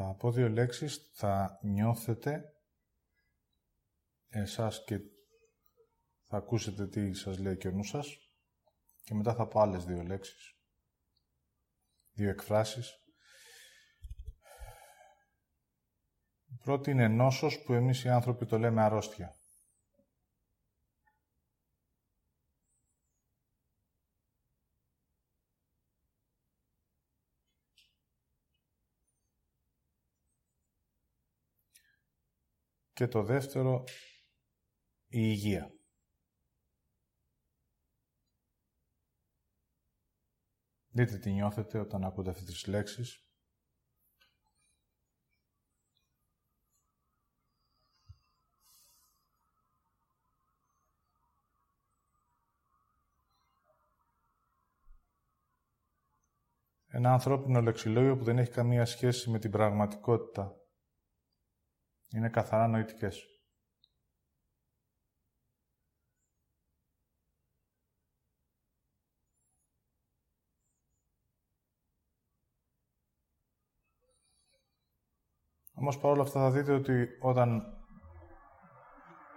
Θα πω δύο λέξεις, θα νιώθετε εσάς και θα ακούσετε τι σας λέει ο νους σας και μετά θα πω άλλες δύο λέξεις, δύο εκφράσεις. Η πρώτη είναι νόσος που εμείς οι άνθρωποι το λέμε αρρώστια. Και το δεύτερο, η υγεία. Δείτε τι νιώθετε όταν ακούτε αυτές τις λέξεις. Ένα ανθρώπινο λεξιλόγιο που δεν έχει καμία σχέση με την πραγματικότητα. Είναι καθαρά νοητικές. Όμως παρόλα αυτά θα δείτε ότι όταν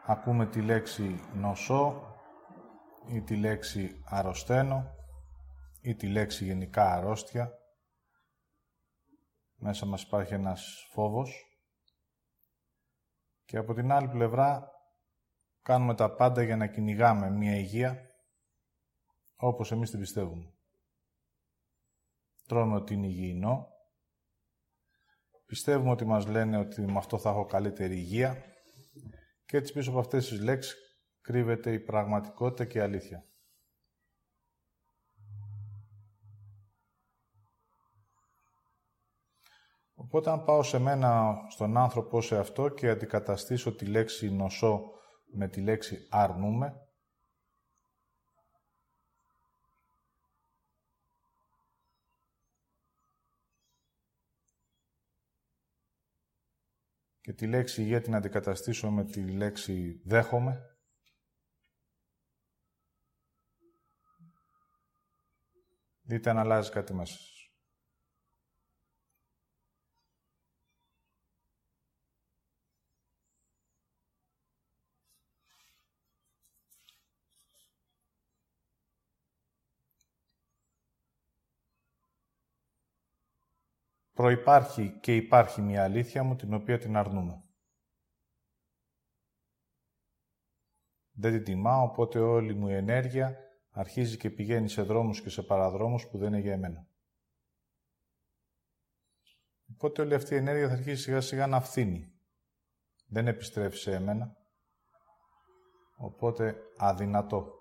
ακούμε τη λέξη νοσό ή τη λέξη αρρωσταίνω ή τη λέξη γενικά αρρώστια, μέσα μας υπάρχει ένας φόβος και από την άλλη πλευρά κάνουμε τα πάντα για να κυνηγάμε μια υγεία όπως εμείς την πιστεύουμε. Τρώμε ότι είναι υγιεινό, Πιστεύουμε ότι μας λένε ότι με αυτό θα έχω καλύτερη υγεία και έτσι πίσω από αυτές τις λέξεις κρύβεται η πραγματικότητα και η αλήθεια. Οπότε αν πάω σε μένα στον άνθρωπο σε αυτό και αντικαταστήσω τη λέξη νοσό με τη λέξη αρνούμε, και τη λέξη υγεία την αντικαταστήσω με τη λέξη δέχομαι. Δείτε αν αλλάζει κάτι μέσα προϋπάρχει και υπάρχει μια αλήθεια μου την οποία την αρνούμε. Δεν την τιμάω, οπότε όλη μου η ενέργεια αρχίζει και πηγαίνει σε δρόμους και σε παραδρόμους που δεν είναι για εμένα. Οπότε όλη αυτή η ενέργεια θα αρχίσει σιγά σιγά να φθήνει. Δεν επιστρέφει σε εμένα. Οπότε αδυνατό.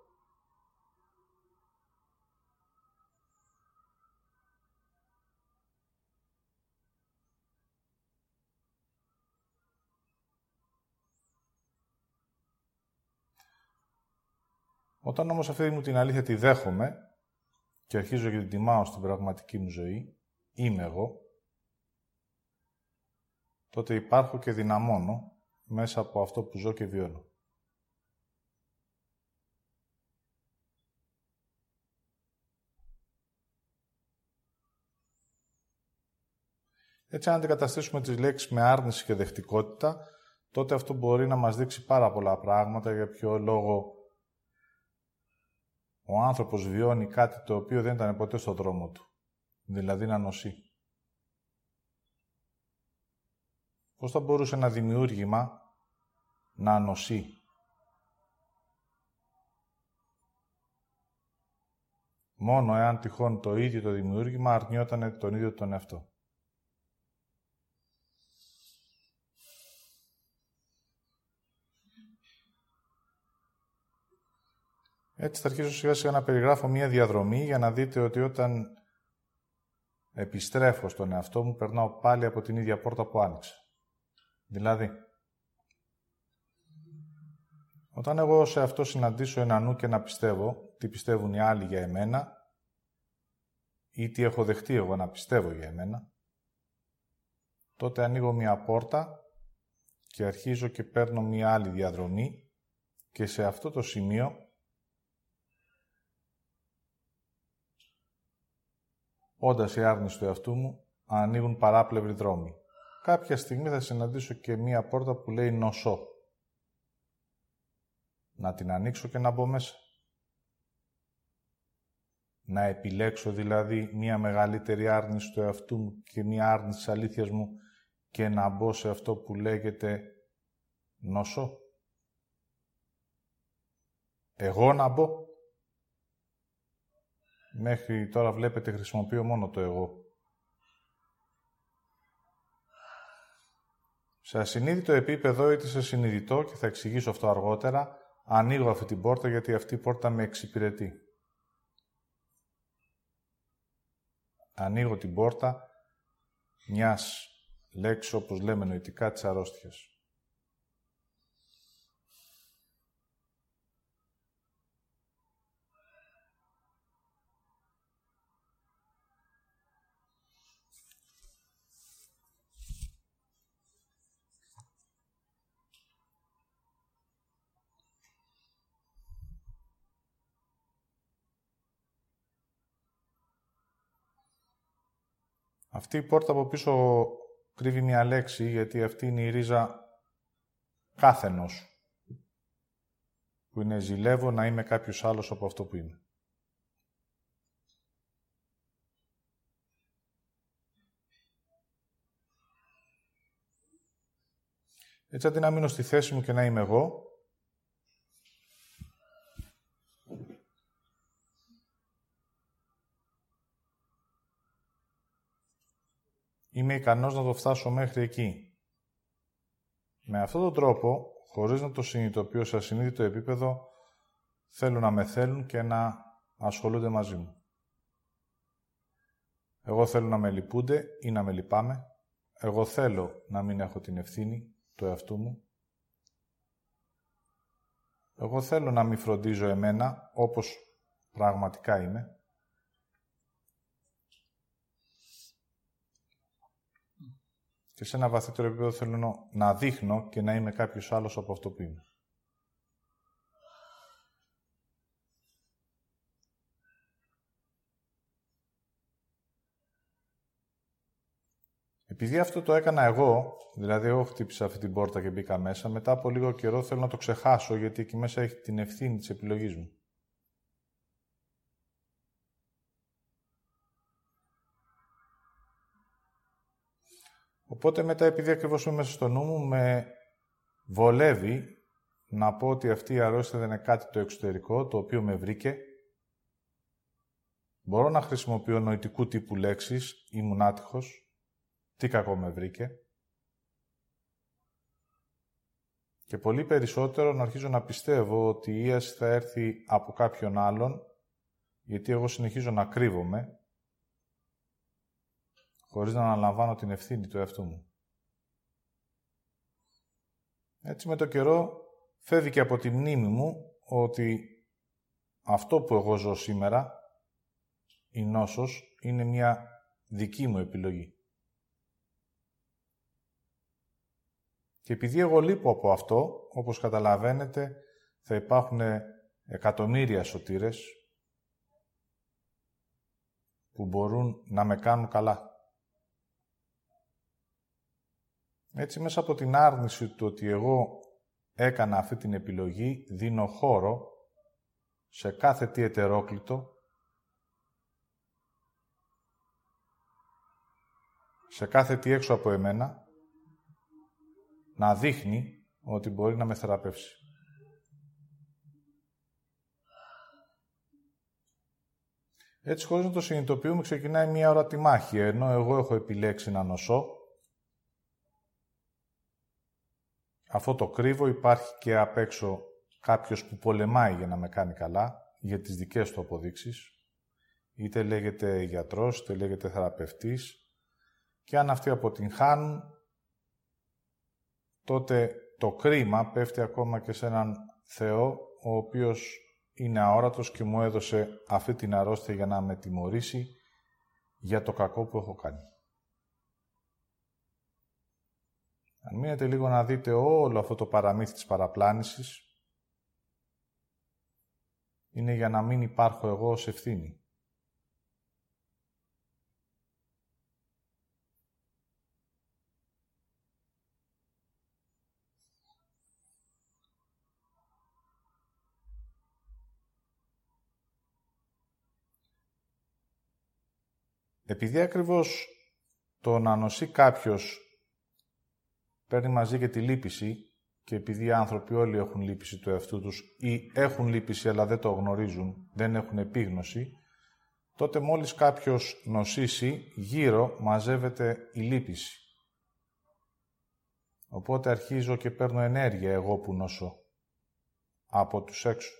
Όταν όμως αυτή μου την αλήθεια τη δέχομαι και αρχίζω και την τιμάω στην πραγματική μου ζωή, είμαι εγώ, τότε υπάρχω και δυναμώνω μέσα από αυτό που ζω και βιώνω. Έτσι, αν αντικαταστήσουμε τις λέξεις με άρνηση και δεχτικότητα, τότε αυτό μπορεί να μας δείξει πάρα πολλά πράγματα για ποιο λόγο ο άνθρωπος βιώνει κάτι το οποίο δεν ήταν ποτέ στο δρόμο του. Δηλαδή να νοσεί. Πώς θα μπορούσε ένα δημιούργημα να νοσεί; Μόνο εάν τυχόν το ίδιο το δημιούργημα αρνιόταν τον ίδιο τον εαυτό. Έτσι θα αρχίσω σιγά σιγά να περιγράφω μία διαδρομή για να δείτε ότι όταν επιστρέφω στον εαυτό μου περνάω πάλι από την ίδια πόρτα που άνοιξα. Δηλαδή, όταν εγώ σε αυτό συναντήσω ένα νου και να πιστεύω τι πιστεύουν οι άλλοι για εμένα ή τι έχω δεχτεί εγώ να πιστεύω για εμένα, τότε ανοίγω μία πόρτα και αρχίζω και παίρνω μία άλλη διαδρομή και σε αυτό το σημείο Όντας η άρνηση του εαυτού μου, ανοίγουν παράπλευροι δρόμοι. κάποια στιγμή θα συναντήσω και μία πόρτα που λέει νοσό. Να την ανοίξω και να μπω μέσα. Να επιλέξω δηλαδή μία μεγαλύτερη άρνηση του εαυτού μου και μία άρνηση της αλήθειας μου και να μπω σε αυτό που λέγεται νοσό. Εγώ να μπω. Μέχρι τώρα βλέπετε χρησιμοποιώ μόνο το εγώ. Σε ασυνείδητο επίπεδο είτε σε συνειδητό, και θα εξηγήσω αυτό αργότερα, ανοίγω αυτή την πόρτα γιατί αυτή η πόρτα με εξυπηρετεί. Ανοίγω την πόρτα μιας λέξης, όπως λέμε νοητικά, της αρρώστιας. Αυτή η πόρτα από πίσω κρύβει μια λέξη, γιατί αυτή είναι η ρίζα κάθενος. Που είναι ζηλεύω να είμαι κάποιος άλλος από αυτό που είμαι. Έτσι, αντί να μείνω στη θέση μου και να είμαι εγώ, είμαι ικανός να το φτάσω μέχρι εκεί. Με αυτόν τον τρόπο, χωρίς να το συνειδητοποιώ σε ασυνείδητο επίπεδο, θέλουν να με θέλουν και να ασχολούνται μαζί μου. Εγώ θέλω να με λυπούνται ή να με λυπάμαι. Εγώ θέλω να μην έχω την ευθύνη του εαυτού μου. Εγώ θέλω να μην φροντίζω εμένα όπως πραγματικά είμαι. Και σε ένα βαθύτερο επίπεδο θέλω να δείχνω και να είμαι κάποιος άλλος από αυτό που είμαι. Επειδή αυτό το έκανα εγώ, δηλαδή εγώ χτύπησα αυτή την πόρτα και μπήκα μέσα, μετά από λίγο καιρό θέλω να το ξεχάσω, γιατί εκεί μέσα έχει την ευθύνη της επιλογής μου. Οπότε μετά, επειδή ακριβώς είμαι μέσα στο νου μου, με βολεύει να πω ότι αυτή η αρρώστια δεν είναι κάτι το εξωτερικό, το οποίο με βρήκε. Μπορώ να χρησιμοποιώ νοητικού τύπου λέξεις, ήμουν άτυχος, τι κακό με βρήκε. Και πολύ περισσότερο να αρχίζω να πιστεύω ότι η ίαση θα έρθει από κάποιον άλλον, γιατί εγώ συνεχίζω να κρύβομαι χωρίς να αναλαμβάνω την ευθύνη του εαυτού μου. Έτσι με το καιρό φεύγει και από τη μνήμη μου ότι αυτό που εγώ ζω σήμερα, η νόσος, είναι μια δική μου επιλογή. Και επειδή εγώ λείπω από αυτό, όπως καταλαβαίνετε, θα υπάρχουν εκατομμύρια σωτήρες που μπορούν να με κάνουν καλά. Έτσι, μέσα από την άρνηση του ότι εγώ έκανα αυτή την επιλογή, δίνω χώρο σε κάθε τι ετερόκλητο, σε κάθε τι έξω από εμένα, να δείχνει ότι μπορεί να με θεραπεύσει. Έτσι, χωρίς να το συνειδητοποιούμε, ξεκινάει μία ώρα τη μάχη, ενώ εγώ έχω επιλέξει να νοσώ, αυτό το κρύβο υπάρχει και απ' έξω κάποιος που πολεμάει για να με κάνει καλά, για τις δικές του αποδείξεις. Είτε λέγεται γιατρός, είτε λέγεται θεραπευτής. Και αν αυτοί αποτυγχάνουν, τότε το κρίμα πέφτει ακόμα και σε έναν Θεό, ο οποίος είναι αόρατος και μου έδωσε αυτή την αρρώστια για να με τιμωρήσει για το κακό που έχω κάνει. Αν μείνετε λίγο να δείτε όλο αυτό το παραμύθι της παραπλάνησης, είναι για να μην υπάρχω εγώ ως ευθύνη. Επειδή ακριβώς το να νοσεί κάποιος παίρνει μαζί και τη λύπηση και επειδή οι άνθρωποι όλοι έχουν λύπηση του εαυτού τους ή έχουν λύπηση αλλά δεν το γνωρίζουν, δεν έχουν επίγνωση, τότε μόλις κάποιος νοσήσει, γύρω μαζεύεται η λύπηση. Οπότε αρχίζω και παίρνω ενέργεια εγώ που νοσώ από τους έξω.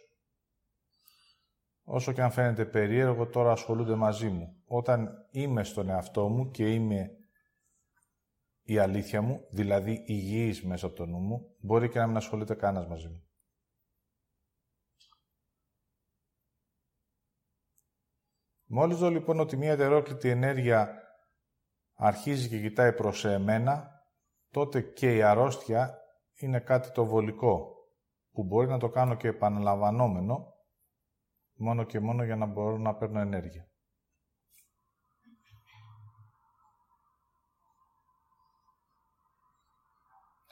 Όσο και αν φαίνεται περίεργο, τώρα ασχολούνται μαζί μου. Όταν είμαι στον εαυτό μου και είμαι η αλήθεια μου, δηλαδή υγιής μέσα από το νου μου, μπορεί και να μην ασχολείται κανένας μαζί μου. Μόλις δω λοιπόν ότι μια ετερόκλητη ενέργεια αρχίζει και κοιτάει προς εμένα, τότε και η αρρώστια είναι κάτι το βολικό, που μπορεί να το κάνω και επαναλαμβανόμενο, μόνο και μόνο για να μπορώ να παίρνω ενέργεια.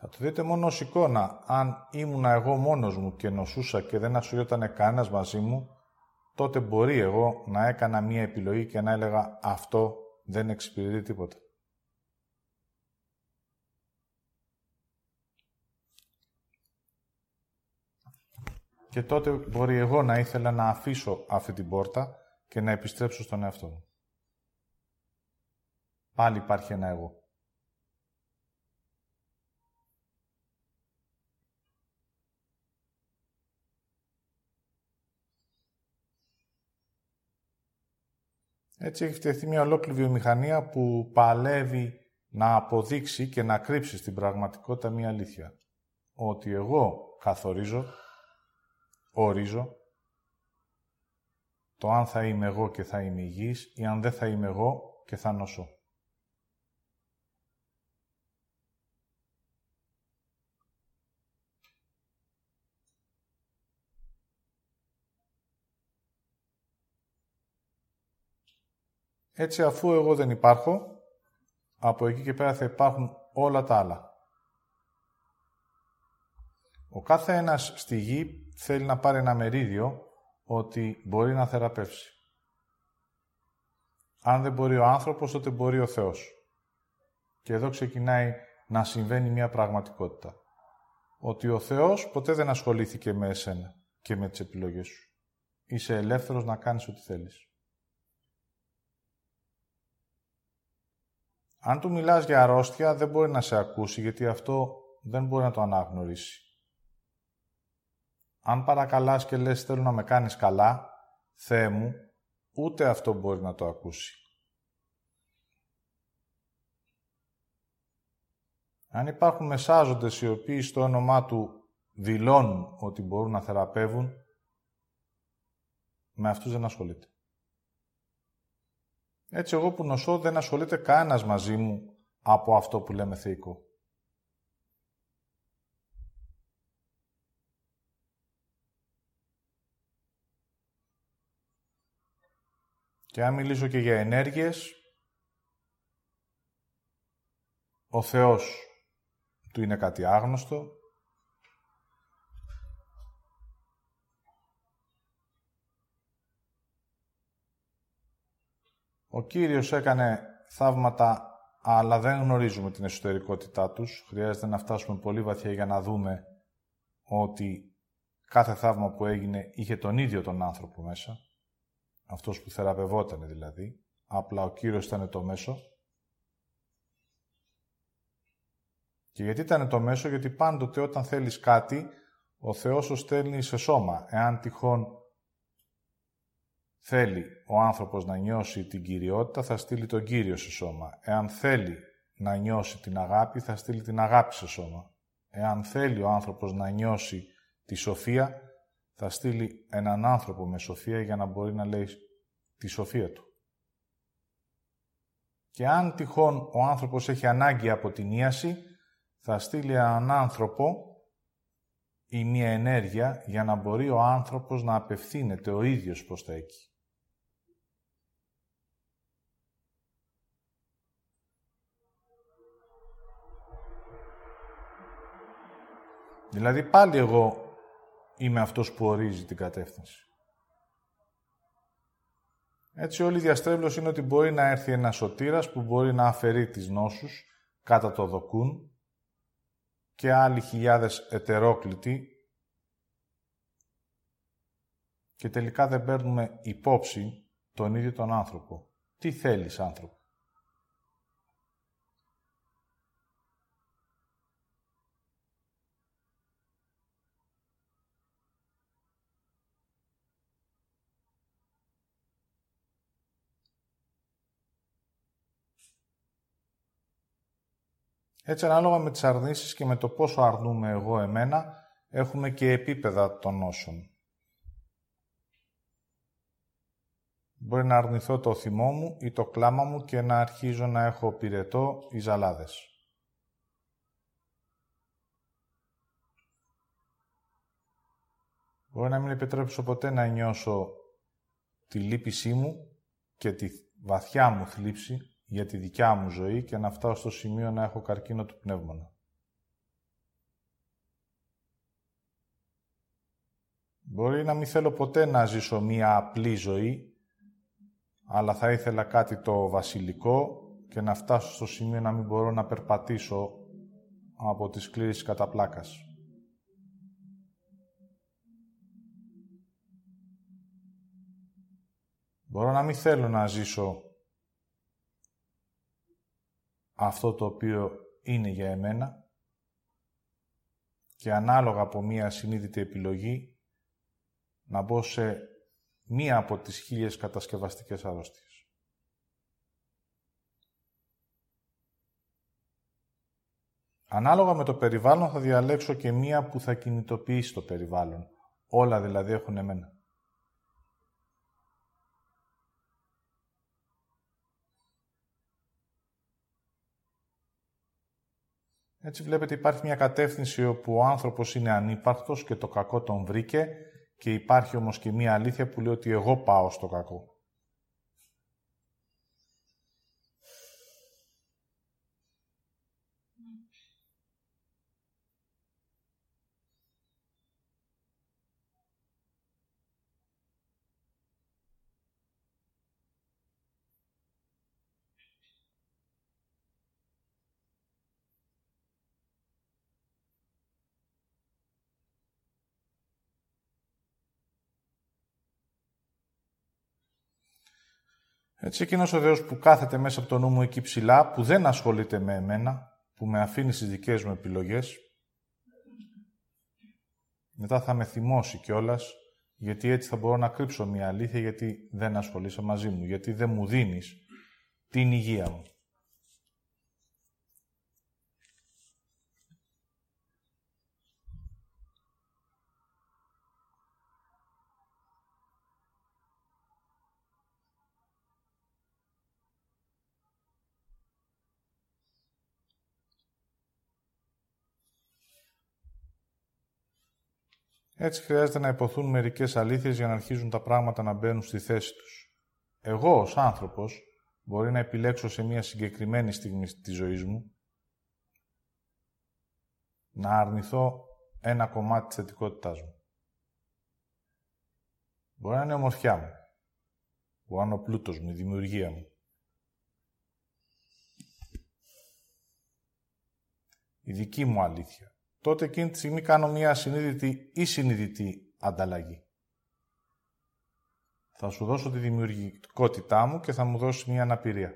Θα το δείτε μόνο ως εικόνα. Αν ήμουνα εγώ μόνος μου και νοσούσα και δεν ασχολιόταν κανένας μαζί μου, τότε μπορεί εγώ να έκανα μία επιλογή και να έλεγα αυτό δεν εξυπηρετεί τίποτα. Και τότε μπορεί εγώ να ήθελα να αφήσω αυτή την πόρτα και να επιστρέψω στον εαυτό μου. Πάλι υπάρχει ένα εγώ. Έτσι έχει φτιαχτεί μια ολόκληρη βιομηχανία που παλεύει να αποδείξει και να κρύψει στην πραγματικότητα μια αλήθεια. Ότι εγώ καθορίζω, ορίζω, το αν θα είμαι εγώ και θα είμαι υγιής ή αν δεν θα είμαι εγώ και θα νοσώ. Έτσι, αφού εγώ δεν υπάρχω, από εκεί και πέρα θα υπάρχουν όλα τα άλλα. Ο κάθε ένας στη γη θέλει να πάρει ένα μερίδιο ότι μπορεί να θεραπεύσει. Αν δεν μπορεί ο άνθρωπος, τότε μπορεί ο Θεός. Και εδώ ξεκινάει να συμβαίνει μια πραγματικότητα. Ότι ο Θεός ποτέ δεν ασχολήθηκε με εσένα και με τις επιλογές σου. Είσαι ελεύθερος να κάνεις ό,τι θέλεις. Αν του μιλάς για αρρώστια, δεν μπορεί να σε ακούσει, γιατί αυτό δεν μπορεί να το αναγνωρίσει. Αν παρακαλάς και λες θέλω να με κάνεις καλά, Θεέ μου, ούτε αυτό μπορεί να το ακούσει. Αν υπάρχουν μεσάζοντες οι οποίοι στο όνομά του δηλώνουν ότι μπορούν να θεραπεύουν, με αυτούς δεν ασχολείται. Έτσι εγώ που νοσώ δεν ασχολείται κανένας μαζί μου από αυτό που λέμε θεϊκό. Και αν μιλήσω και για ενέργειες, ο Θεός του είναι κάτι άγνωστο, Ο Κύριος έκανε θαύματα, αλλά δεν γνωρίζουμε την εσωτερικότητά τους. Χρειάζεται να φτάσουμε πολύ βαθιά για να δούμε ότι κάθε θαύμα που έγινε είχε τον ίδιο τον άνθρωπο μέσα. Αυτός που θεραπευόταν δηλαδή. Απλά ο Κύριος ήταν το μέσο. Και γιατί ήταν το μέσο, γιατί πάντοτε όταν θέλεις κάτι, ο Θεός σου στέλνει σε σώμα. Εάν τυχόν θέλει ο άνθρωπος να νιώσει την κυριότητα, θα στείλει τον Κύριο σε σώμα. Εάν θέλει να νιώσει την αγάπη, θα στείλει την αγάπη σε σώμα. Εάν θέλει ο άνθρωπος να νιώσει τη σοφία, θα στείλει έναν άνθρωπο με σοφία για να μπορεί να λέει τη σοφία του. Και αν τυχόν ο άνθρωπος έχει ανάγκη από την ίαση, θα στείλει έναν άνθρωπο ή μία ενέργεια για να μπορεί ο άνθρωπος να απευθύνεται ο ίδιος προς τα εκεί. Δηλαδή πάλι εγώ είμαι αυτός που ορίζει την κατεύθυνση. Έτσι όλη η διαστρέβλωση είναι ότι μπορεί να έρθει ένας σωτήρας που μπορεί να αφαιρεί τις νόσους κατά το δοκούν και άλλοι χιλιάδες ετερόκλητοι και τελικά δεν παίρνουμε υπόψη τον ίδιο τον άνθρωπο. Τι θέλεις άνθρωπο; Έτσι, ανάλογα με τις αρνήσεις και με το πόσο αρνούμε εγώ εμένα, έχουμε και επίπεδα των νόσων. Μπορεί να αρνηθώ το θυμό μου ή το κλάμα μου και να αρχίζω να έχω πυρετό ή ζαλάδες. Μπορεί να μην επιτρέψω ποτέ να νιώσω τη λύπησή μου και τη βαθιά μου θλίψη για τη δικιά μου ζωή και να φτάσω στο σημείο να έχω καρκίνο του πνεύμονα. Μπορεί να μην θέλω ποτέ να ζήσω μία απλή ζωή, αλλά θα ήθελα κάτι το βασιλικό και να φτάσω στο σημείο να μην μπορώ να περπατήσω από τις κλήσεις κατά πλάκας. Μπορώ να μην θέλω να ζήσω αυτό το οποίο είναι για εμένα και ανάλογα από μία συνείδητη επιλογή να μπω σε μία από τις χίλιες κατασκευαστικές αρρώστιες. Ανάλογα με το περιβάλλον θα διαλέξω και μία που θα κινητοποιήσει το περιβάλλον. Όλα δηλαδή έχουν εμένα. Έτσι βλέπετε υπάρχει μια κατεύθυνση όπου ο άνθρωπος είναι ανύπαρκτος και το κακό τον βρήκε και υπάρχει όμως και μια αλήθεια που λέει ότι εγώ πάω στο κακό. Έτσι, εκείνος ο Θεός που κάθεται μέσα από το νου μου εκεί ψηλά, που δεν ασχολείται με εμένα, που με αφήνει στις δικές μου επιλογές, μετά θα με θυμώσει κιόλας, γιατί έτσι θα μπορώ να κρύψω μια αλήθεια, γιατί δεν ασχολείσαι μαζί μου, γιατί δεν μου δίνεις την υγεία μου. Έτσι χρειάζεται να υποθούν μερικές αλήθειες για να αρχίζουν τα πράγματα να μπαίνουν στη θέση τους. Εγώ ως άνθρωπος μπορεί να επιλέξω σε μια συγκεκριμένη στιγμή της ζωής μου να αρνηθώ ένα κομμάτι της θετικότητάς μου. Μπορεί να είναι η ομορφιά μου. Μπορεί να είναι ο πλούτος μου, η δημιουργία μου. Η δική μου αλήθεια τότε εκείνη τη στιγμή κάνω μια συνείδητη ή συνειδητή ανταλλαγή. Θα σου δώσω τη δημιουργικότητά μου και θα μου δώσεις μια αναπηρία.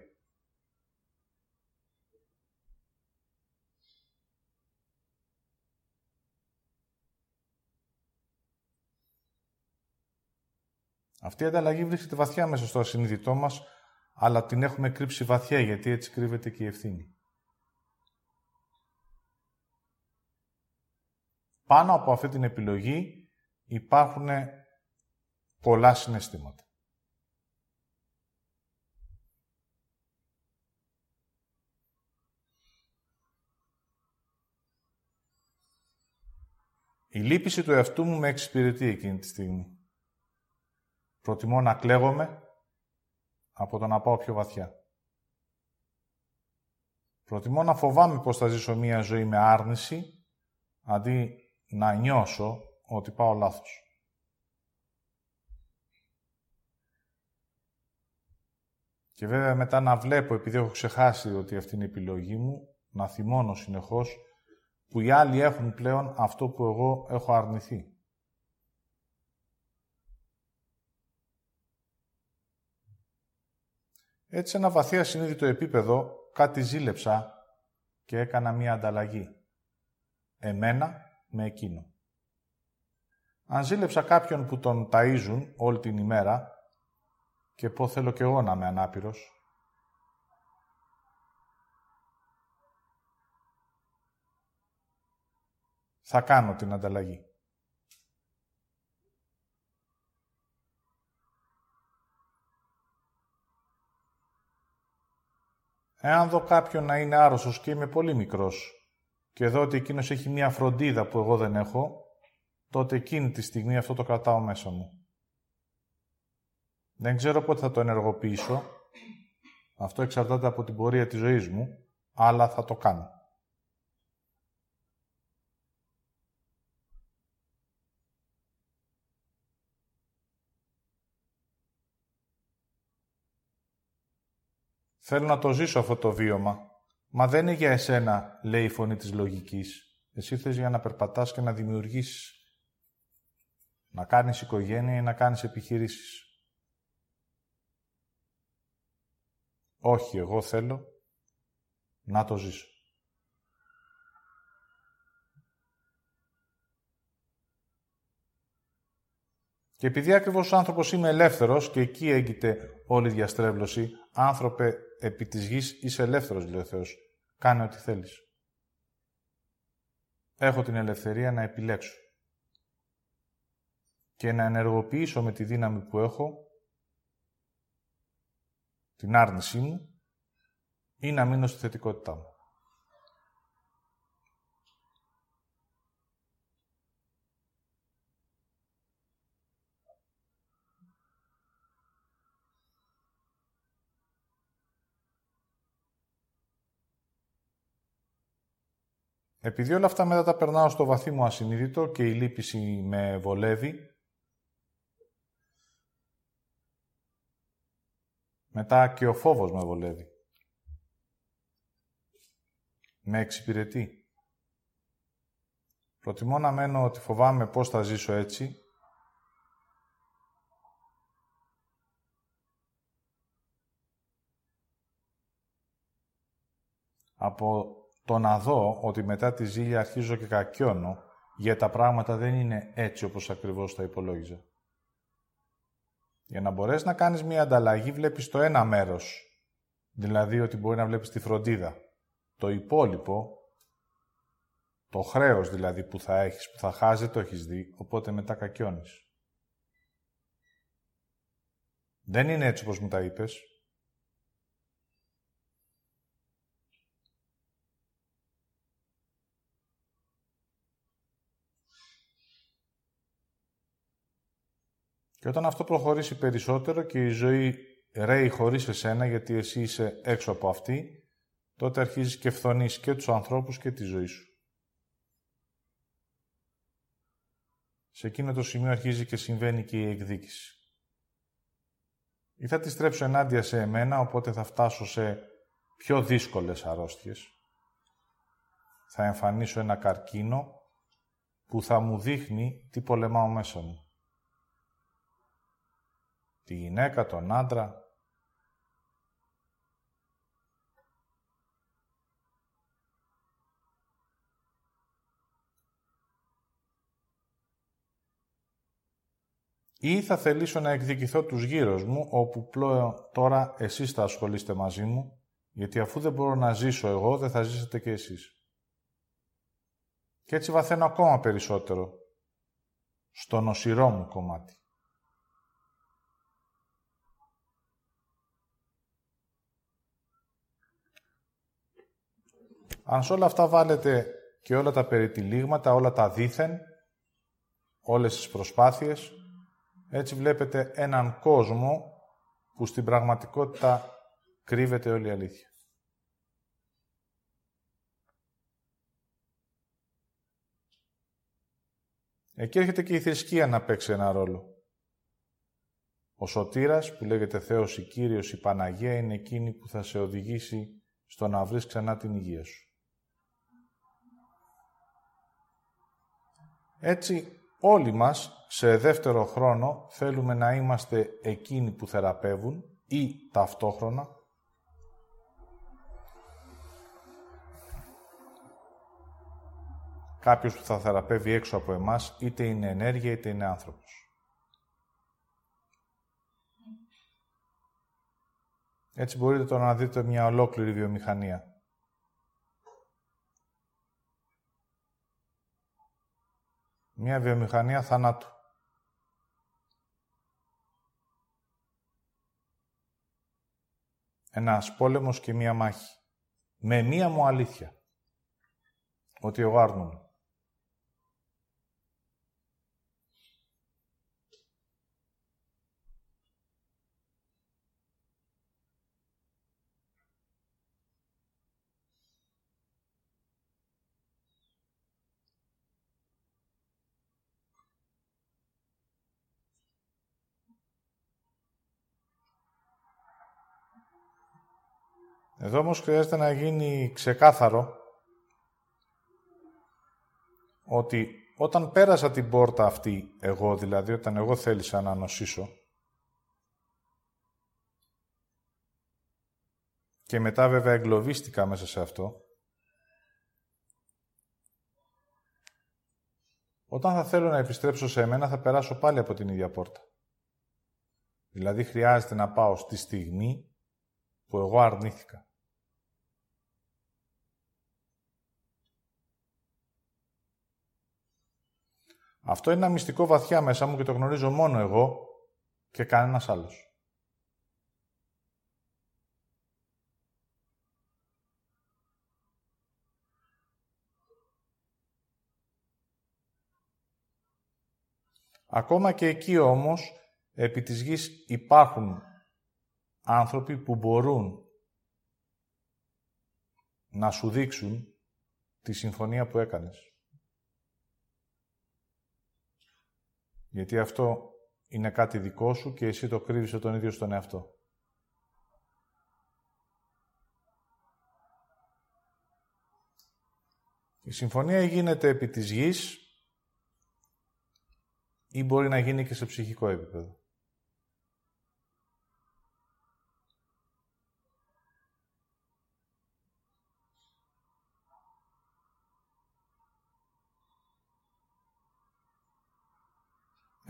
Αυτή η ανταλλαγή βρίσκεται βαθιά μέσα στο ασυνείδητό μας, αλλά την έχουμε κρύψει βαθιά, γιατί έτσι κρύβεται και η ευθύνη. Πάνω από αυτή την επιλογή υπάρχουν πολλά συναισθήματα. Η λύπηση του εαυτού μου με εξυπηρετεί εκείνη τη στιγμή. Προτιμώ να κλαίγομαι από το να πάω πιο βαθιά. Προτιμώ να φοβάμαι πως θα ζήσω μία ζωή με άρνηση, αντί να νιώσω ότι πάω λάθος. Και βέβαια μετά να βλέπω, επειδή έχω ξεχάσει ότι αυτή είναι η επιλογή μου, να θυμώνω συνεχώς που οι άλλοι έχουν πλέον αυτό που εγώ έχω αρνηθεί. Έτσι, σε ένα βαθιά συνείδητο επίπεδο, κάτι ζήλεψα και έκανα μία ανταλλαγή. Εμένα με εκείνο. Αν ζήλεψα κάποιον που τον ταΐζουν όλη την ημέρα και πω θέλω κι εγώ να είμαι ανάπηρος, θα κάνω την ανταλλαγή. Εάν δω κάποιον να είναι άρρωστος και είμαι πολύ μικρός και δω ότι εκείνος έχει μία φροντίδα που εγώ δεν έχω, τότε εκείνη τη στιγμή αυτό το κρατάω μέσα μου. Δεν ξέρω πότε θα το ενεργοποιήσω. Αυτό εξαρτάται από την πορεία της ζωής μου, αλλά θα το κάνω. Θέλω να το ζήσω αυτό το βίωμα. Μα δεν είναι για εσένα, λέει η φωνή της λογικής. Εσύ θες για να περπατάς και να δημιουργήσεις. Να κάνεις οικογένεια ή να κάνεις επιχειρήσεις. Όχι, εγώ θέλω να το ζήσω. Και επειδή ακριβώς ο άνθρωπος είμαι ελεύθερος και εκεί έγκυται όλη η διαστρέβλωση, άνθρωπε επί της γης είσαι ελεύθερος, λέει ο Θεός. Κάνε ό,τι θέλεις. Έχω την ελευθερία να επιλέξω και να ενεργοποιήσω με τη δύναμη που έχω την άρνησή μου ή να μείνω στη θετικότητά μου. Επειδή όλα αυτά μετά τα περνάω στο βαθύ μου ασυνείδητο και η λύπηση με βολεύει, μετά και ο φόβος με βολεύει. Με εξυπηρετεί. Προτιμώ να μένω ότι φοβάμαι πώς θα ζήσω έτσι, από το να δω ότι μετά τη ζήλια αρχίζω και κακιώνω, γιατί τα πράγματα δεν είναι έτσι όπως ακριβώς τα υπολόγιζα. Για να μπορέσεις να κάνεις μία ανταλλαγή βλέπεις το ένα μέρος, δηλαδή ότι μπορεί να βλέπεις τη φροντίδα. Το υπόλοιπο, το χρέος δηλαδή που θα έχεις, που θα χάσει, το έχεις δει, οπότε μετά κακιώνεις. Δεν είναι έτσι όπως μου τα είπες. Και όταν αυτό προχωρήσει περισσότερο και η ζωή ρέει χωρίς εσένα, γιατί εσύ είσαι έξω από αυτή, τότε αρχίζεις και φθονείς και τους ανθρώπους και τη ζωή σου. Σε εκείνο το σημείο αρχίζει και συμβαίνει και η εκδίκηση. Ή θα της στρέψω ενάντια σε εμένα, οπότε θα φτάσω σε πιο δύσκολες αρρώστιες. Θα εμφανίσω ένα καρκίνο που θα μου δείχνει τι πολεμάω μέσα μου τη γυναίκα, τον άντρα. Ή θα θελήσω να εκδικηθώ τους γύρω μου, όπου πλέον τώρα εσείς θα ασχολείστε μαζί μου, γιατί αφού δεν μπορώ να ζήσω εγώ, δεν θα ζήσετε και εσείς. Και έτσι βαθαίνω ακόμα περισσότερο στο νοσηρό μου κομμάτι. Αν σε όλα αυτά βάλετε και όλα τα περιτυλίγματα, όλα τα δήθεν, όλες τις προσπάθειες, έτσι βλέπετε έναν κόσμο που στην πραγματικότητα κρύβεται όλη η αλήθεια. Εκεί έρχεται και η θρησκεία να παίξει ένα ρόλο. Ο σωτήρας που λέγεται Θεός ή Κύριος η Παναγία είναι εκείνη που θα σε οδηγήσει στο να βρεις ξανά την υγεία σου. Έτσι, όλοι μας, σε δεύτερο χρόνο, θέλουμε να είμαστε εκείνοι που θεραπεύουν ή ταυτόχρονα κάποιος που θα θεραπεύει έξω από εμάς, είτε είναι ενέργεια είτε είναι άνθρωπος. Έτσι μπορείτε τώρα να δείτε μια ολόκληρη βιομηχανία. Μια βιομηχανία θανάτου. Ένας πόλεμος και μία μάχη. Με μία μου αλήθεια. Ότι εγώ άρνομαι. Εδώ όμως χρειάζεται να γίνει ξεκάθαρο ότι όταν πέρασα την πόρτα αυτή εγώ, δηλαδή όταν εγώ θέλησα να νοσήσω και μετά βέβαια εγκλωβίστηκα μέσα σε αυτό, όταν θα θέλω να επιστρέψω σε εμένα θα περάσω πάλι από την ίδια πόρτα. Δηλαδή χρειάζεται να πάω στη στιγμή που εγώ αρνήθηκα. Αυτό είναι ένα μυστικό βαθιά μέσα μου και το γνωρίζω μόνο εγώ και κανένας άλλος. Ακόμα και εκεί όμως, επί της γης υπάρχουν άνθρωποι που μπορούν να σου δείξουν τη συμφωνία που έκανες. Γιατί αυτό είναι κάτι δικό σου και εσύ το κρύβεις τον ίδιο στον εαυτό. Η συμφωνία γίνεται επί της γης ή μπορεί να γίνει και σε ψυχικό επίπεδο.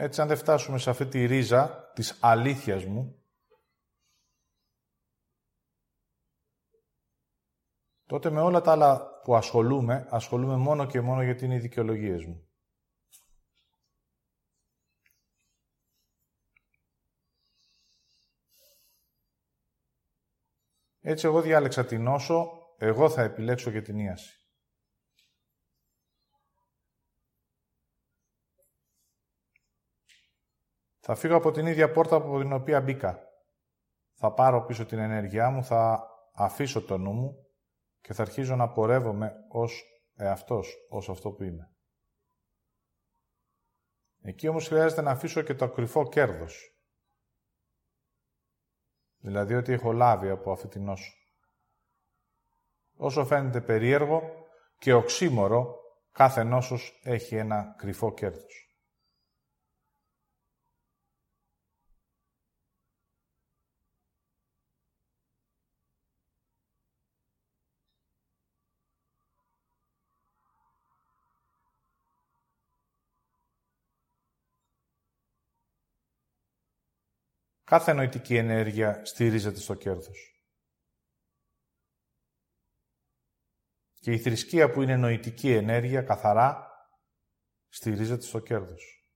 Έτσι, αν δεν φτάσουμε σε αυτή τη ρίζα της αλήθειας μου, τότε με όλα τα άλλα που ασχολούμαι, ασχολούμαι μόνο και μόνο γιατί είναι οι δικαιολογίες μου. Έτσι εγώ διάλεξα την νόσο, εγώ θα επιλέξω και την ίαση. Θα φύγω από την ίδια πόρτα από την οποία μπήκα. Θα πάρω πίσω την ενέργειά μου, θα αφήσω το νου μου και θα αρχίζω να πορεύομαι ως εαυτός, ως αυτό που είμαι. Εκεί όμως χρειάζεται να αφήσω και το κρυφό κέρδος. Δηλαδή ότι έχω λάβει από αυτή την νόσο. Όσο φαίνεται περίεργο και οξύμορο, κάθε νόσος έχει ένα κρυφό κέρδος. Κάθε νοητική ενέργεια στηρίζεται στο κέρδος. Και η θρησκεία που είναι νοητική ενέργεια, καθαρά, στηρίζεται στο κέρδος.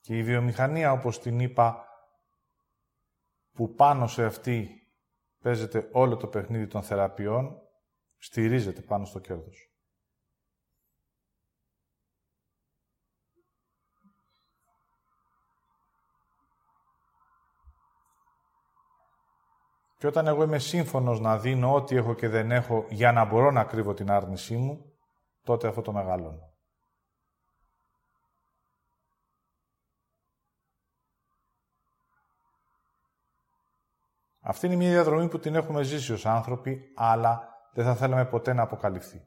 Και η βιομηχανία, όπως την είπα, που πάνω σε αυτή παίζεται όλο το παιχνίδι των θεραπείων, στηρίζεται πάνω στο κέρδος. Και όταν εγώ είμαι σύμφωνος να δίνω ό,τι έχω και δεν έχω για να μπορώ να κρύβω την άρνησή μου, τότε αυτό το μεγαλώνω. Αυτή είναι μια διαδρομή που την έχουμε ζήσει ως άνθρωποι, αλλά δεν θα θέλαμε ποτέ να αποκαλυφθεί.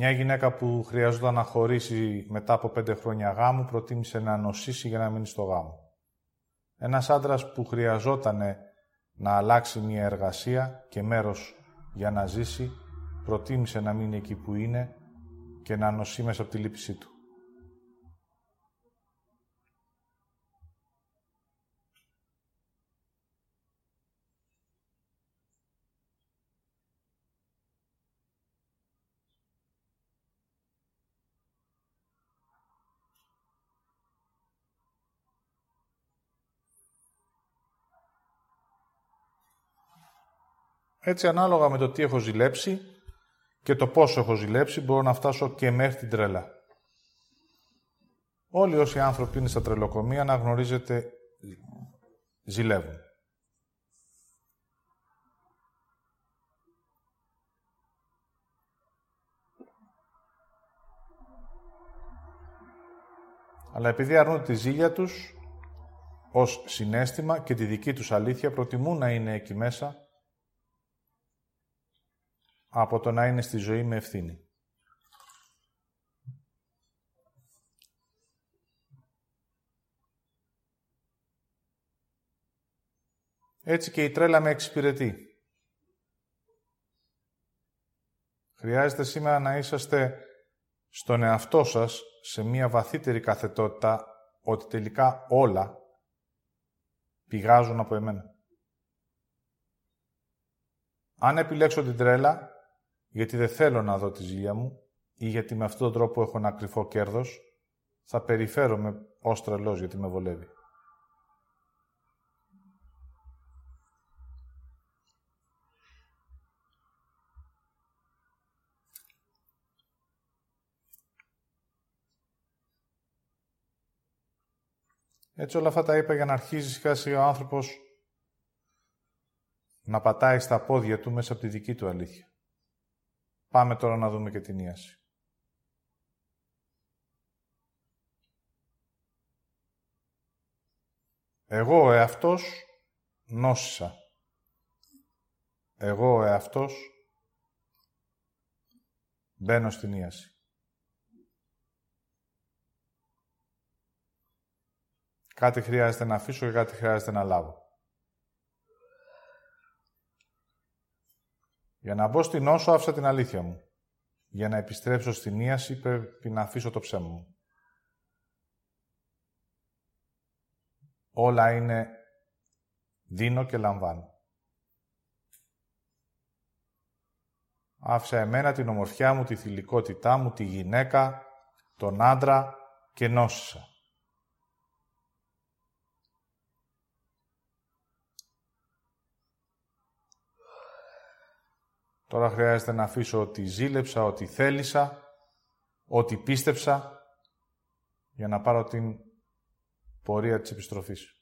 Μια γυναίκα που χρειαζόταν να χωρίσει μετά από πέντε χρόνια γάμου προτίμησε να νοσήσει για να μείνει στο γάμο. Ένας άντρας που χρειαζόταν να αλλάξει μια εργασία και μέρος για να ζήσει προτίμησε να μείνει εκεί που είναι και να νοσεί μέσα από τη λύπησή του. Έτσι, ανάλογα με το τι έχω ζηλέψει και το πόσο έχω ζηλέψει, μπορώ να φτάσω και μέχρι την τρέλα. Όλοι όσοι άνθρωποι είναι στα τρελοκομεία, να γνωρίζετε, ζηλεύουν. Αλλά επειδή αρνούνται τη ζήλια τους, ως συνέστημα και τη δική τους αλήθεια, προτιμούν να είναι εκεί μέσα από το να είναι στη ζωή με ευθύνη. Έτσι και η τρέλα με εξυπηρετεί. Χρειάζεται σήμερα να είσαστε στον εαυτό σας σε μία βαθύτερη καθετότητα ότι τελικά όλα πηγάζουν από εμένα. Αν επιλέξω την τρέλα, γιατί δεν θέλω να δω τη ζήλια μου ή γιατί με αυτόν τον τρόπο έχω ένα κρυφό κέρδος, θα περιφέρομαι ως τρελός γιατί με βολεύει. Έτσι όλα αυτά τα είπα για να αρχίσει σιγά σιγά ο άνθρωπος να πατάει στα πόδια του μέσα από τη δική του αλήθεια. Πάμε τώρα να δούμε και την ίαση. Εγώ ο εαυτός νόσησα. Εγώ ο εαυτός μπαίνω στην ίαση. Κάτι χρειάζεται να αφήσω και κάτι χρειάζεται να λάβω. Για να μπω στην όσο άφησα την αλήθεια μου. Για να επιστρέψω στην ίαση πρέπει να αφήσω το ψέμα μου. Όλα είναι δίνω και λαμβάνω. Άφησα εμένα την ομορφιά μου, τη θηλυκότητά μου, τη γυναίκα, τον άντρα και νόσησα. Τώρα χρειάζεται να αφήσω ότι ζήλεψα, ότι θέλησα, ότι πίστεψα για να πάρω την πορεία της επιστροφής.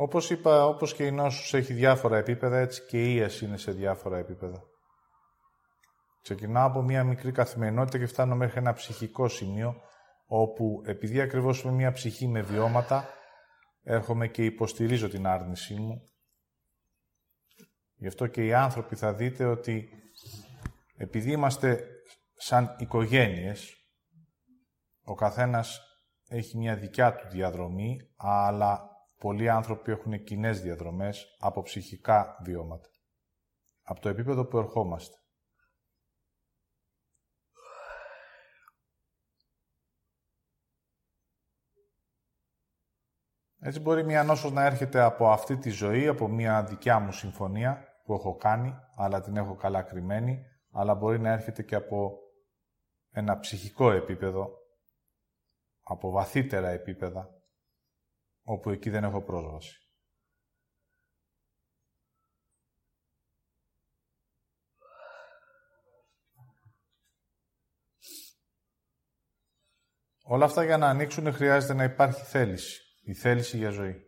Όπως είπα, όπως και η νόσος έχει διάφορα επίπεδα, έτσι και η ίαση είναι σε διάφορα επίπεδα. Ξεκινάω από μια μικρή καθημερινότητα και φτάνω μέχρι ένα ψυχικό σημείο, όπου επειδή ακριβώς είμαι μια ψυχή με βιώματα, έρχομαι και υποστηρίζω την άρνησή μου. Γι' αυτό και οι άνθρωποι θα δείτε ότι επειδή είμαστε σαν οικογένειες, ο καθένας έχει μια δικιά του διαδρομή, αλλά πολλοί άνθρωποι έχουν κοινές διαδρομές από ψυχικά βιώματα. Από το επίπεδο που ερχόμαστε. Έτσι μπορεί μια νόσος να έρχεται από αυτή τη ζωή, από μια δικιά μου συμφωνία που έχω κάνει, αλλά την έχω καλά κρυμμένη, αλλά μπορεί να έρχεται και από ένα ψυχικό επίπεδο, από βαθύτερα επίπεδα, όπου εκεί δεν έχω πρόσβαση. Όλα αυτά για να ανοίξουν χρειάζεται να υπάρχει θέληση. Η θέληση για ζωή.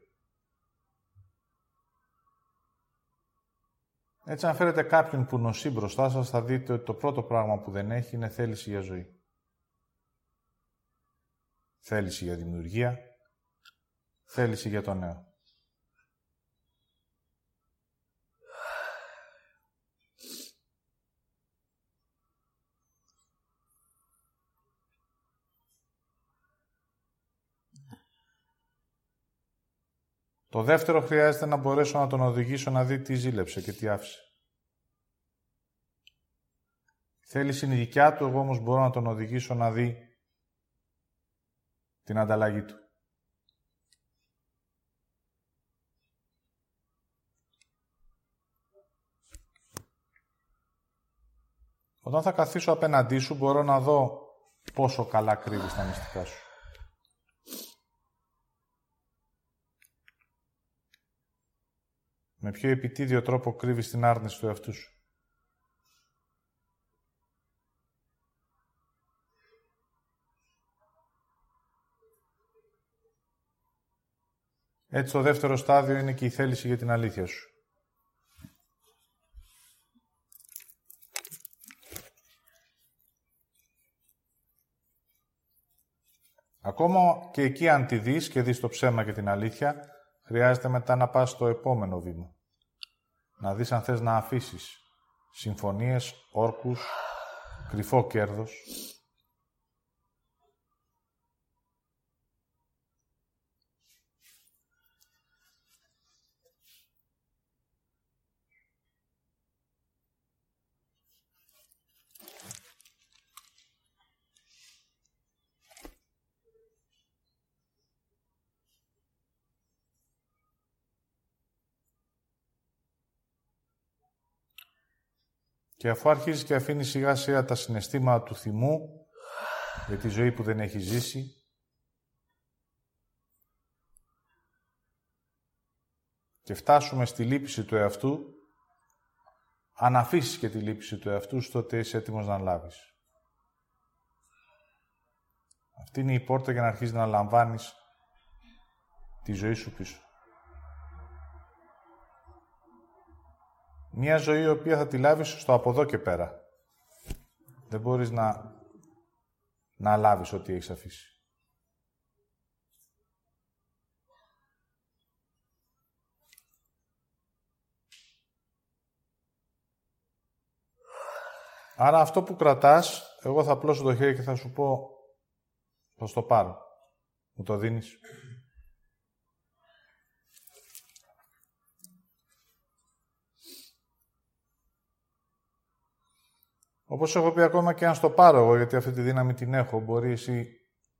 Έτσι, αν φέρετε κάποιον που νοσεί μπροστά σας, θα δείτε ότι το πρώτο πράγμα που δεν έχει είναι θέληση για ζωή. Θέληση για δημιουργία, θέληση για το νέο. Το δεύτερο χρειάζεται να μπορέσω να τον οδηγήσω να δει τι ζήλεψε και τι άφησε. Θέλει είναι δικιά του, εγώ όμως μπορώ να τον οδηγήσω να δει την ανταλλαγή του. Όταν θα καθίσω απέναντί σου, μπορώ να δω πόσο καλά κρύβεις τα μυστικά σου. Με ποιο επιτίδιο τρόπο κρύβεις την άρνηση του εαυτού σου; Έτσι το δεύτερο στάδιο είναι και η θέληση για την αλήθεια σου. Ακόμα και εκεί αν τη δεις και δεις το ψέμα και την αλήθεια, χρειάζεται μετά να πας στο επόμενο βήμα. Να δεις αν θες να αφήσεις συμφωνίες, όρκους, κρυφό κέρδος, Και αφού αρχίζεις και αφήνεις σιγά σιγά τα συναισθήματα του θυμού για τη ζωή που δεν έχει ζήσει, και φτάσουμε στη λύπηση του εαυτού, αν αφήσεις και τη λύπηση του εαυτού, τότε είσαι έτοιμος να λάβεις. Αυτή είναι η πόρτα για να αρχίσεις να λαμβάνεις τη ζωή σου πίσω. Μια ζωή η οποία θα τη λάβεις στο από εδώ και πέρα. Δεν μπορείς να, να λάβεις ό,τι έχεις αφήσει. Άρα αυτό που κρατάς, εγώ θα πλώσω το χέρι και θα σου πω, θα στο πάρω. Μου το δίνεις. Όπως έχω πει ακόμα και αν στο πάρω εγώ, γιατί αυτή τη δύναμη την έχω, μπορεί εσύ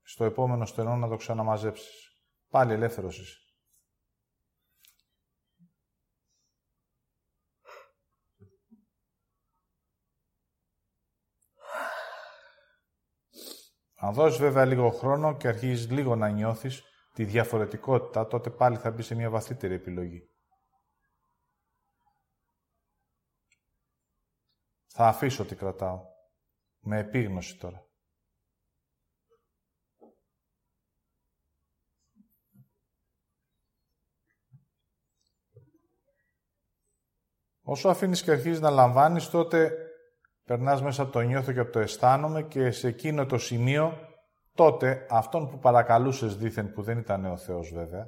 στο επόμενο στενό να το ξαναμαζέψεις. Πάλι ελεύθερος είσαι. Αν δώσεις βέβαια λίγο χρόνο και αρχίζεις λίγο να νιώθεις τη διαφορετικότητα, τότε πάλι θα μπει σε μια βαθύτερη επιλογή. Θα αφήσω τι κρατάω. Με επίγνωση τώρα. Όσο αφήνεις και αρχίζεις να λαμβάνεις, τότε περνάς μέσα από το νιώθω και από το αισθάνομαι και σε εκείνο το σημείο, τότε αυτόν που παρακαλούσες δήθεν, που δεν ήταν ο Θεός βέβαια,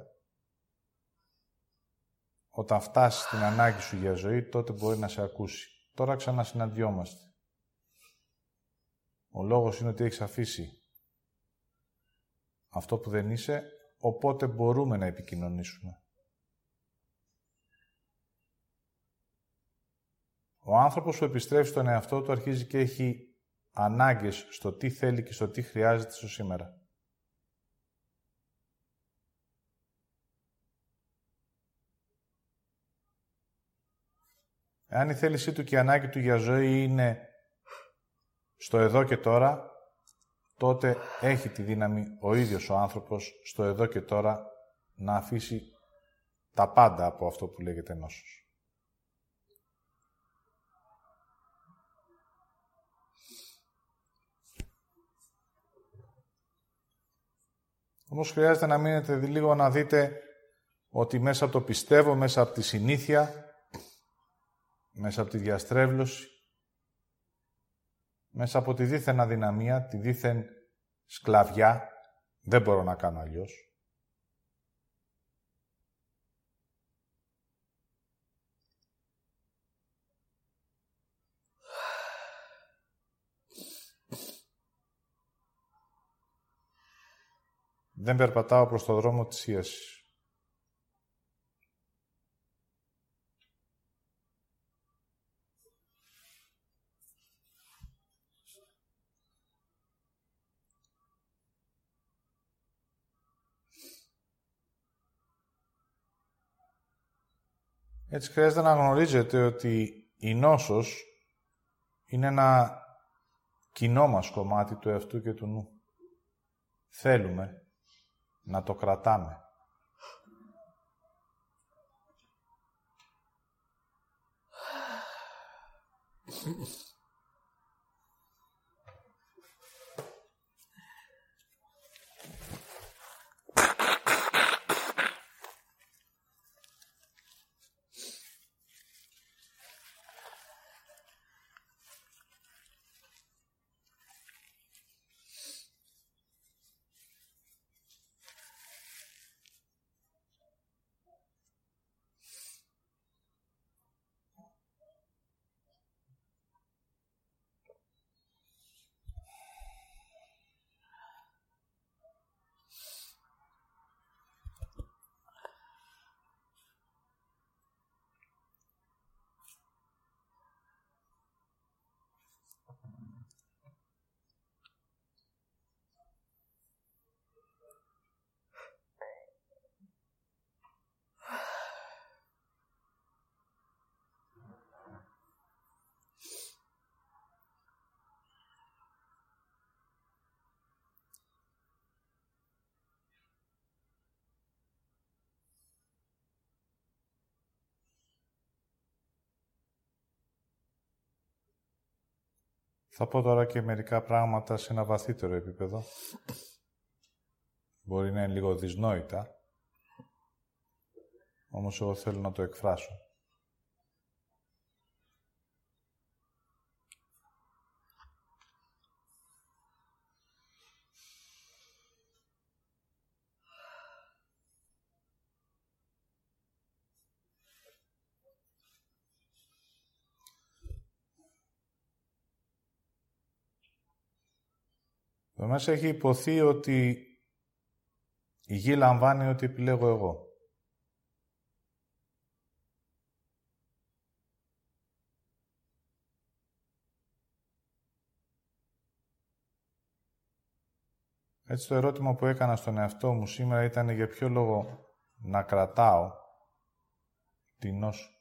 όταν φτάσεις στην ανάγκη σου για ζωή, τότε μπορεί να σε ακούσει. Τώρα ξανασυναντιόμαστε. Ο λόγος είναι ότι έχεις αφήσει αυτό που δεν είσαι, οπότε μπορούμε να επικοινωνήσουμε. Ο άνθρωπος που επιστρέφει στον εαυτό του αρχίζει και έχει ανάγκες στο τι θέλει και στο τι χρειάζεται στο σήμερα. Εάν η θέλησή του και η ανάγκη του για ζωή είναι στο εδώ και τώρα, τότε έχει τη δύναμη ο ίδιος ο άνθρωπος στο εδώ και τώρα να αφήσει τα πάντα από αυτό που λέγεται νόσος. Όμως χρειάζεται να μείνετε λίγο να δείτε ότι μέσα από το πιστεύω, μέσα από τη συνήθεια, μέσα από τη διαστρέβλωση, μέσα από τη δίθεν αδυναμία, τη δίθεν σκλαβιά, δεν μπορώ να κάνω αλλιώς. Δεν περπατάω προς το δρόμο της ίασης. Έτσι χρειάζεται να γνωρίζετε ότι η νόσος είναι ένα κοινό μας κομμάτι του εαυτού και του νου. Θέλουμε να το κρατάμε. Θα πω τώρα και μερικά πράγματα σε ένα βαθύτερο επίπεδο. Μπορεί να είναι λίγο δυσνόητα, όμως εγώ θέλω να το εκφράσω. Εδώ μέσα έχει υποθεί ότι η γη λαμβάνει ό,τι επιλέγω εγώ. Έτσι το ερώτημα που έκανα στον εαυτό μου σήμερα ήταν για ποιο λόγο να κρατάω την νόσο.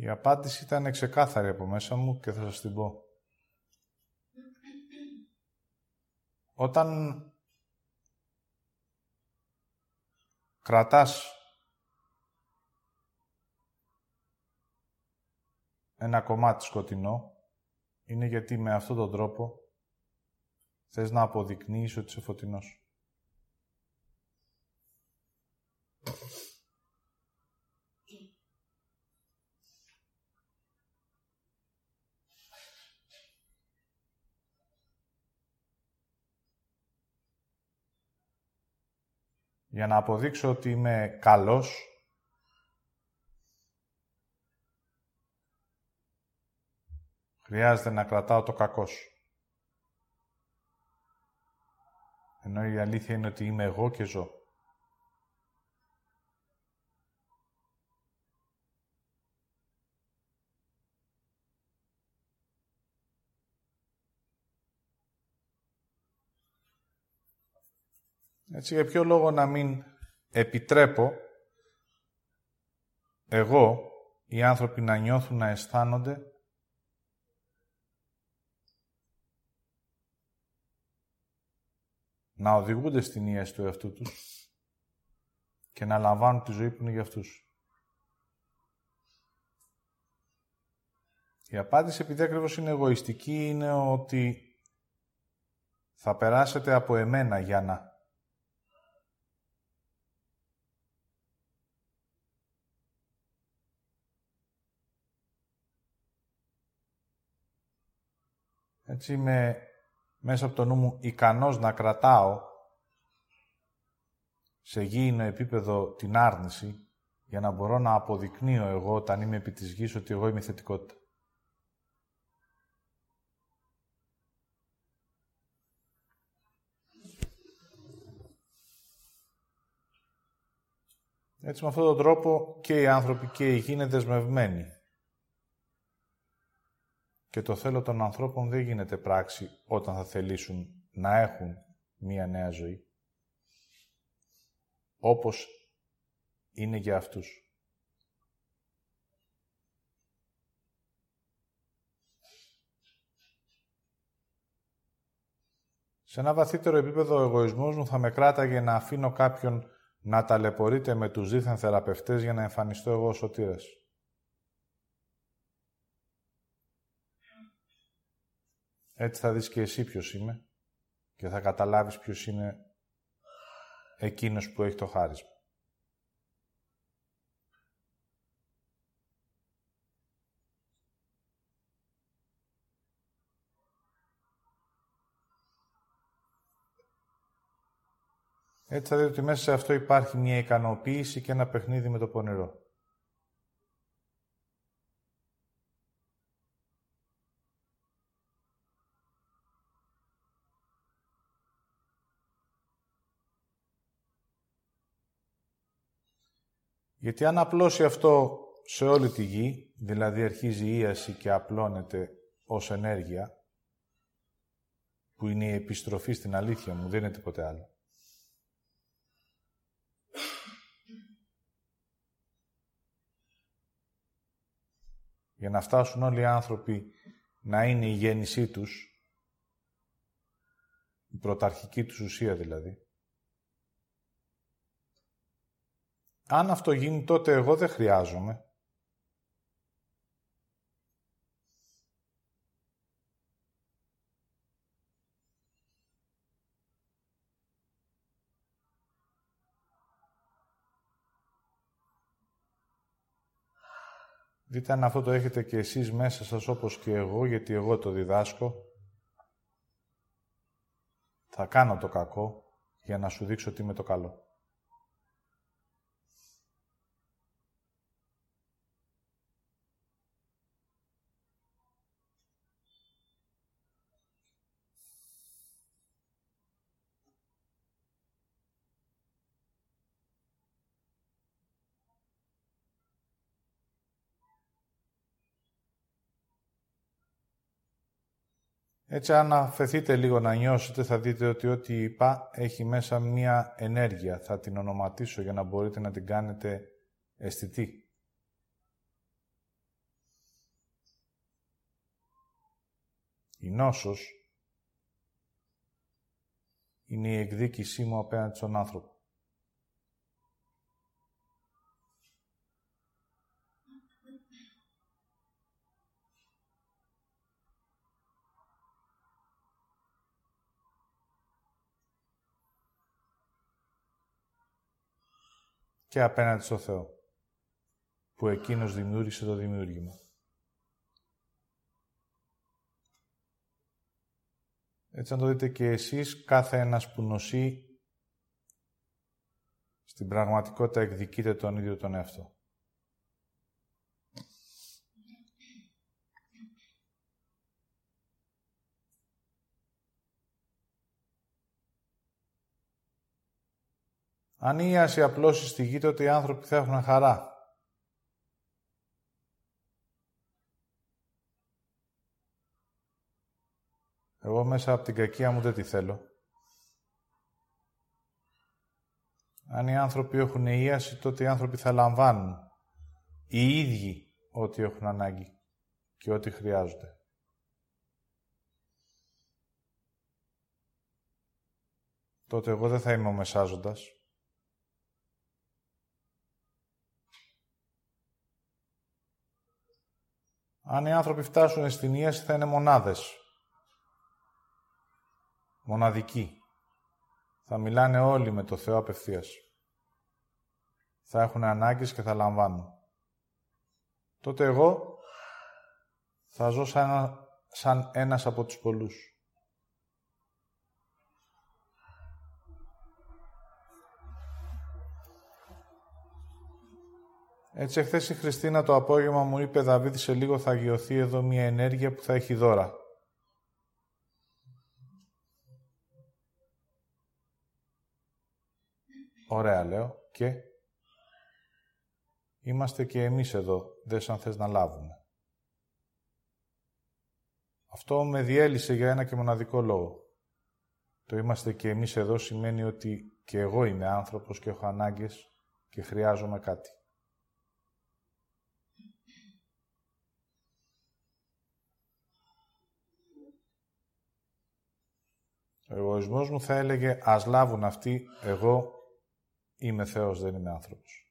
Η απάντηση ήταν ξεκάθαρη από μέσα μου και θα σας την πω. Όταν κρατάς ένα κομμάτι σκοτεινό, είναι γιατί με αυτόν τον τρόπο θες να αποδεικνύεις ότι είσαι φωτεινός. Για να αποδείξω ότι είμαι καλός, χρειάζεται να κρατάω το κακός. Ενώ η αλήθεια είναι ότι είμαι εγώ και ζω. Έτσι, για ποιο λόγο να μην επιτρέπω εγώ οι άνθρωποι να νιώθουν, να αισθάνονται να οδηγούνται στην ίαση του εαυτού τους και να λαμβάνουν τη ζωή που είναι για αυτούς. Η απάντηση, επειδή ακριβώς είναι εγωιστική, είναι ότι θα περάσετε από εμένα για να. Έτσι είμαι μέσα από το νου μου ικανός να κρατάω σε γήινο επίπεδο την άρνηση για να μπορώ να αποδεικνύω εγώ όταν είμαι επί της γης ότι εγώ είμαι θετικότητα. Έτσι, με αυτόν τον τρόπο και οι άνθρωποι και η γη είναι δεσμευμένοι. Και το θέλω των ανθρώπων δεν γίνεται πράξη όταν θα θελήσουν να έχουν μία νέα ζωή. Όπως είναι για αυτούς. Σε ένα βαθύτερο επίπεδο ο εγωισμός μου θα με κράταγε να αφήνω κάποιον να ταλαιπωρείτε με τους δίθεν θεραπευτές για να εμφανιστώ εγώ ο σωτήρας. Έτσι θα δεις και εσύ ποιος είμαι και θα καταλάβεις ποιος είναι εκείνος που έχει το χάρισμα. Έτσι θα δείτε ότι μέσα σε αυτό υπάρχει μια ικανοποίηση και ένα παιχνίδι με το πονηρό. Γιατί αν απλώσει αυτό σε όλη τη γη, δηλαδή αρχίζει η ίαση και απλώνεται ως ενέργεια, που είναι η επιστροφή στην αλήθεια μου, δεν είναι τίποτε άλλο. για να φτάσουν όλοι οι άνθρωποι να είναι η γέννησή τους, η πρωταρχική τους ουσία δηλαδή. Αν αυτό γίνει, τότε εγώ δεν χρειάζομαι. Δείτε αν αυτό το έχετε και εσείς μέσα σας όπως και εγώ, γιατί εγώ το διδάσκω. Θα κάνω το κακό για να σου δείξω τι είμαι το καλό. Έτσι, αν αφαιθείτε λίγο να νιώσετε, θα δείτε ότι ό,τι είπα έχει μέσα μία ενέργεια. Θα την ονοματίσω για να μπορείτε να την κάνετε αισθητή. Η νόσος είναι η εκδίκησή μου απέναντι στον άνθρωπο. Και απέναντι στο Θεό, που Εκείνος δημιούργησε το δημιούργημα. Έτσι, αν το δείτε και εσείς, κάθε ένας που νοσεί, στην πραγματικότητα εκδικείται τον ίδιο τον εαυτό. Αν η ίαση απλώσεις στη γη, τότε οι άνθρωποι θα έχουν χαρά. Εγώ μέσα από την κακία μου δεν τη θέλω. Αν οι άνθρωποι έχουν ίαση, τότε οι άνθρωποι θα λαμβάνουν οι ίδιοι ό,τι έχουν ανάγκη και ό,τι χρειάζονται. Τότε εγώ δεν θα είμαι ο μεσάζοντας. Αν οι άνθρωποι φτάσουν στην ίαση θα είναι μονάδες. Μοναδικοί. Θα μιλάνε όλοι με το Θεό απευθείας. Θα έχουν ανάγκες και θα λαμβάνουν. Τότε εγώ θα ζω σαν, σαν ένας από τους πολλούς. Έτσι, εχθές η Χριστίνα το απόγευμα μου είπε «Δαβίδ, σε λίγο θα αγιωθεί εδώ μια ενέργεια που θα έχει δώρα». Ωραία, λέω. Και είμαστε και εμείς εδώ, δες αν θες να λάβουμε. Αυτό με διέλυσε για ένα και μοναδικό λόγο. Το είμαστε και εμείς εδώ σημαίνει ότι και εγώ είμαι άνθρωπος και έχω ανάγκες και χρειάζομαι κάτι. Ο εγωισμός μου θα έλεγε «Ας λάβουν αυτοί, εγώ είμαι Θεός, δεν είμαι άνθρωπος».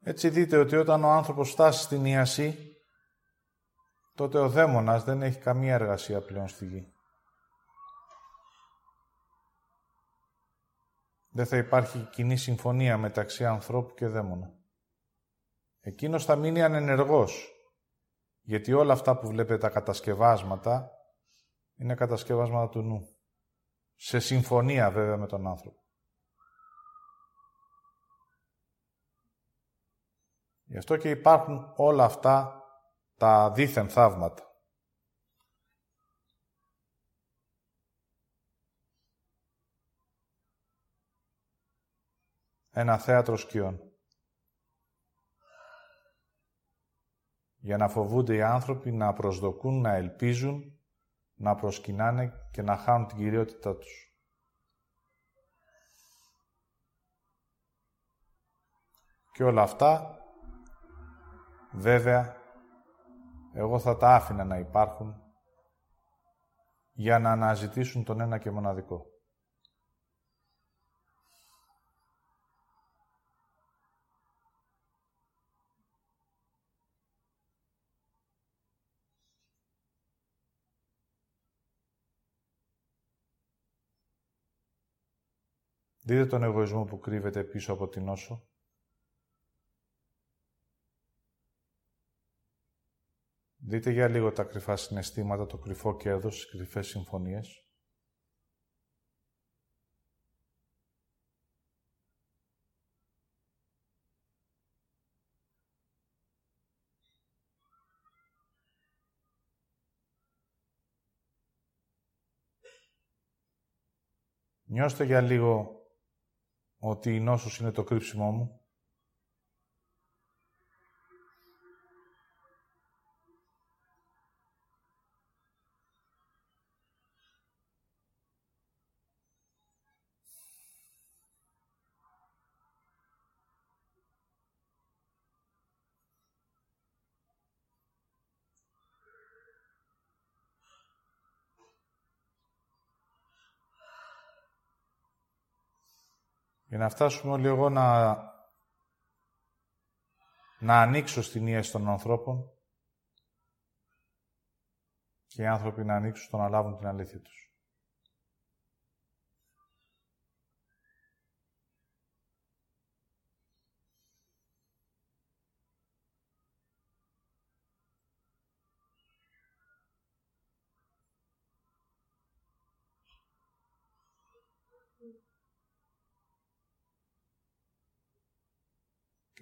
Έτσι δείτε ότι όταν ο άνθρωπος φτάσει στην ίαση, τότε ο δαίμονας δεν έχει καμία εργασία πλέον στη γη. Δεν θα υπάρχει κοινή συμφωνία μεταξύ ανθρώπου και δαίμονα. Εκείνος θα μείνει ανενεργός, γιατί όλα αυτά που βλέπετε τα κατασκευάσματα είναι κατασκευάσματα του νου. Σε συμφωνία βέβαια με τον άνθρωπο. Γι' αυτό και υπάρχουν όλα αυτά τα δίθεν θαύματα. Ένα θέατρο σκιών. Για να φοβούνται οι άνθρωποι να προσδοκούν, να ελπίζουν, να προσκυνάνε και να χάνουν την κυριότητά τους. Και όλα αυτά, βέβαια, εγώ θα τα άφηνα να υπάρχουν για να αναζητήσουν τον ένα και μοναδικό. Δείτε τον εγωισμό που κρύβεται πίσω από την όσο. Δείτε για λίγο τα κρυφά συναισθήματα, το κρυφό κέρδος, τις κρυφές συμφωνίες. Νιώστε για λίγο ότι η νόσος είναι το κρύψιμό μου. Για να φτάσουμε όλοι εγώ να, να ανοίξω στην ίαση των ανθρώπων και οι άνθρωποι να ανοίξουν στο να λάβουν την αλήθεια τους.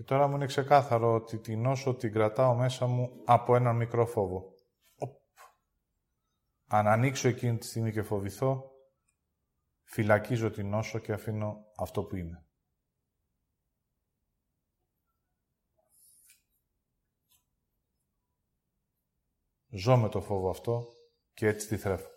Τώρα μου είναι ξεκάθαρο ότι την νόσο την κρατάω μέσα μου από έναν μικρό φόβο. Οπ. Αν ανοίξω εκείνη τη στιγμή και φοβηθώ, Φυλακίζω την νόσο και αφήνω αυτό που είμαι. Ζω με το φόβο αυτό και έτσι τη θρέφω.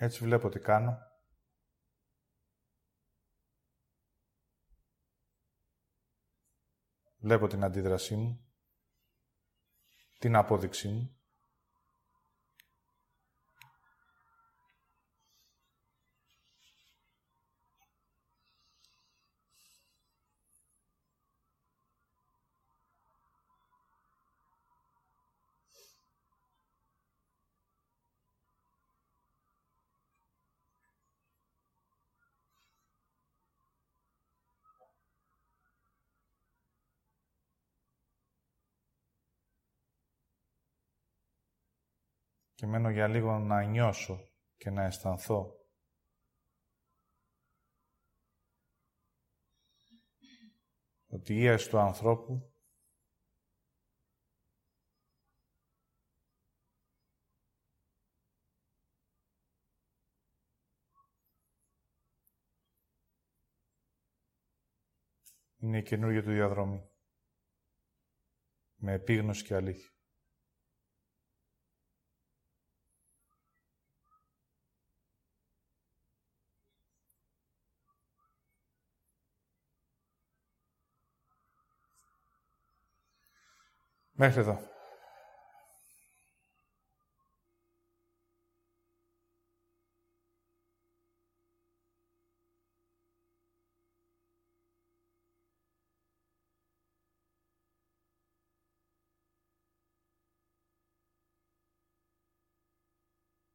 Έτσι βλέπω τι κάνω. Βλέπω την αντίδρασή μου, την απόδειξή μου. Και μένω για λίγο να νιώσω και να αισθανθώ ότι η ίαση του ανθρώπου είναι η καινούργια του διαδρομή. Με επίγνωση και αλήθεια. Μέχρι εδώ.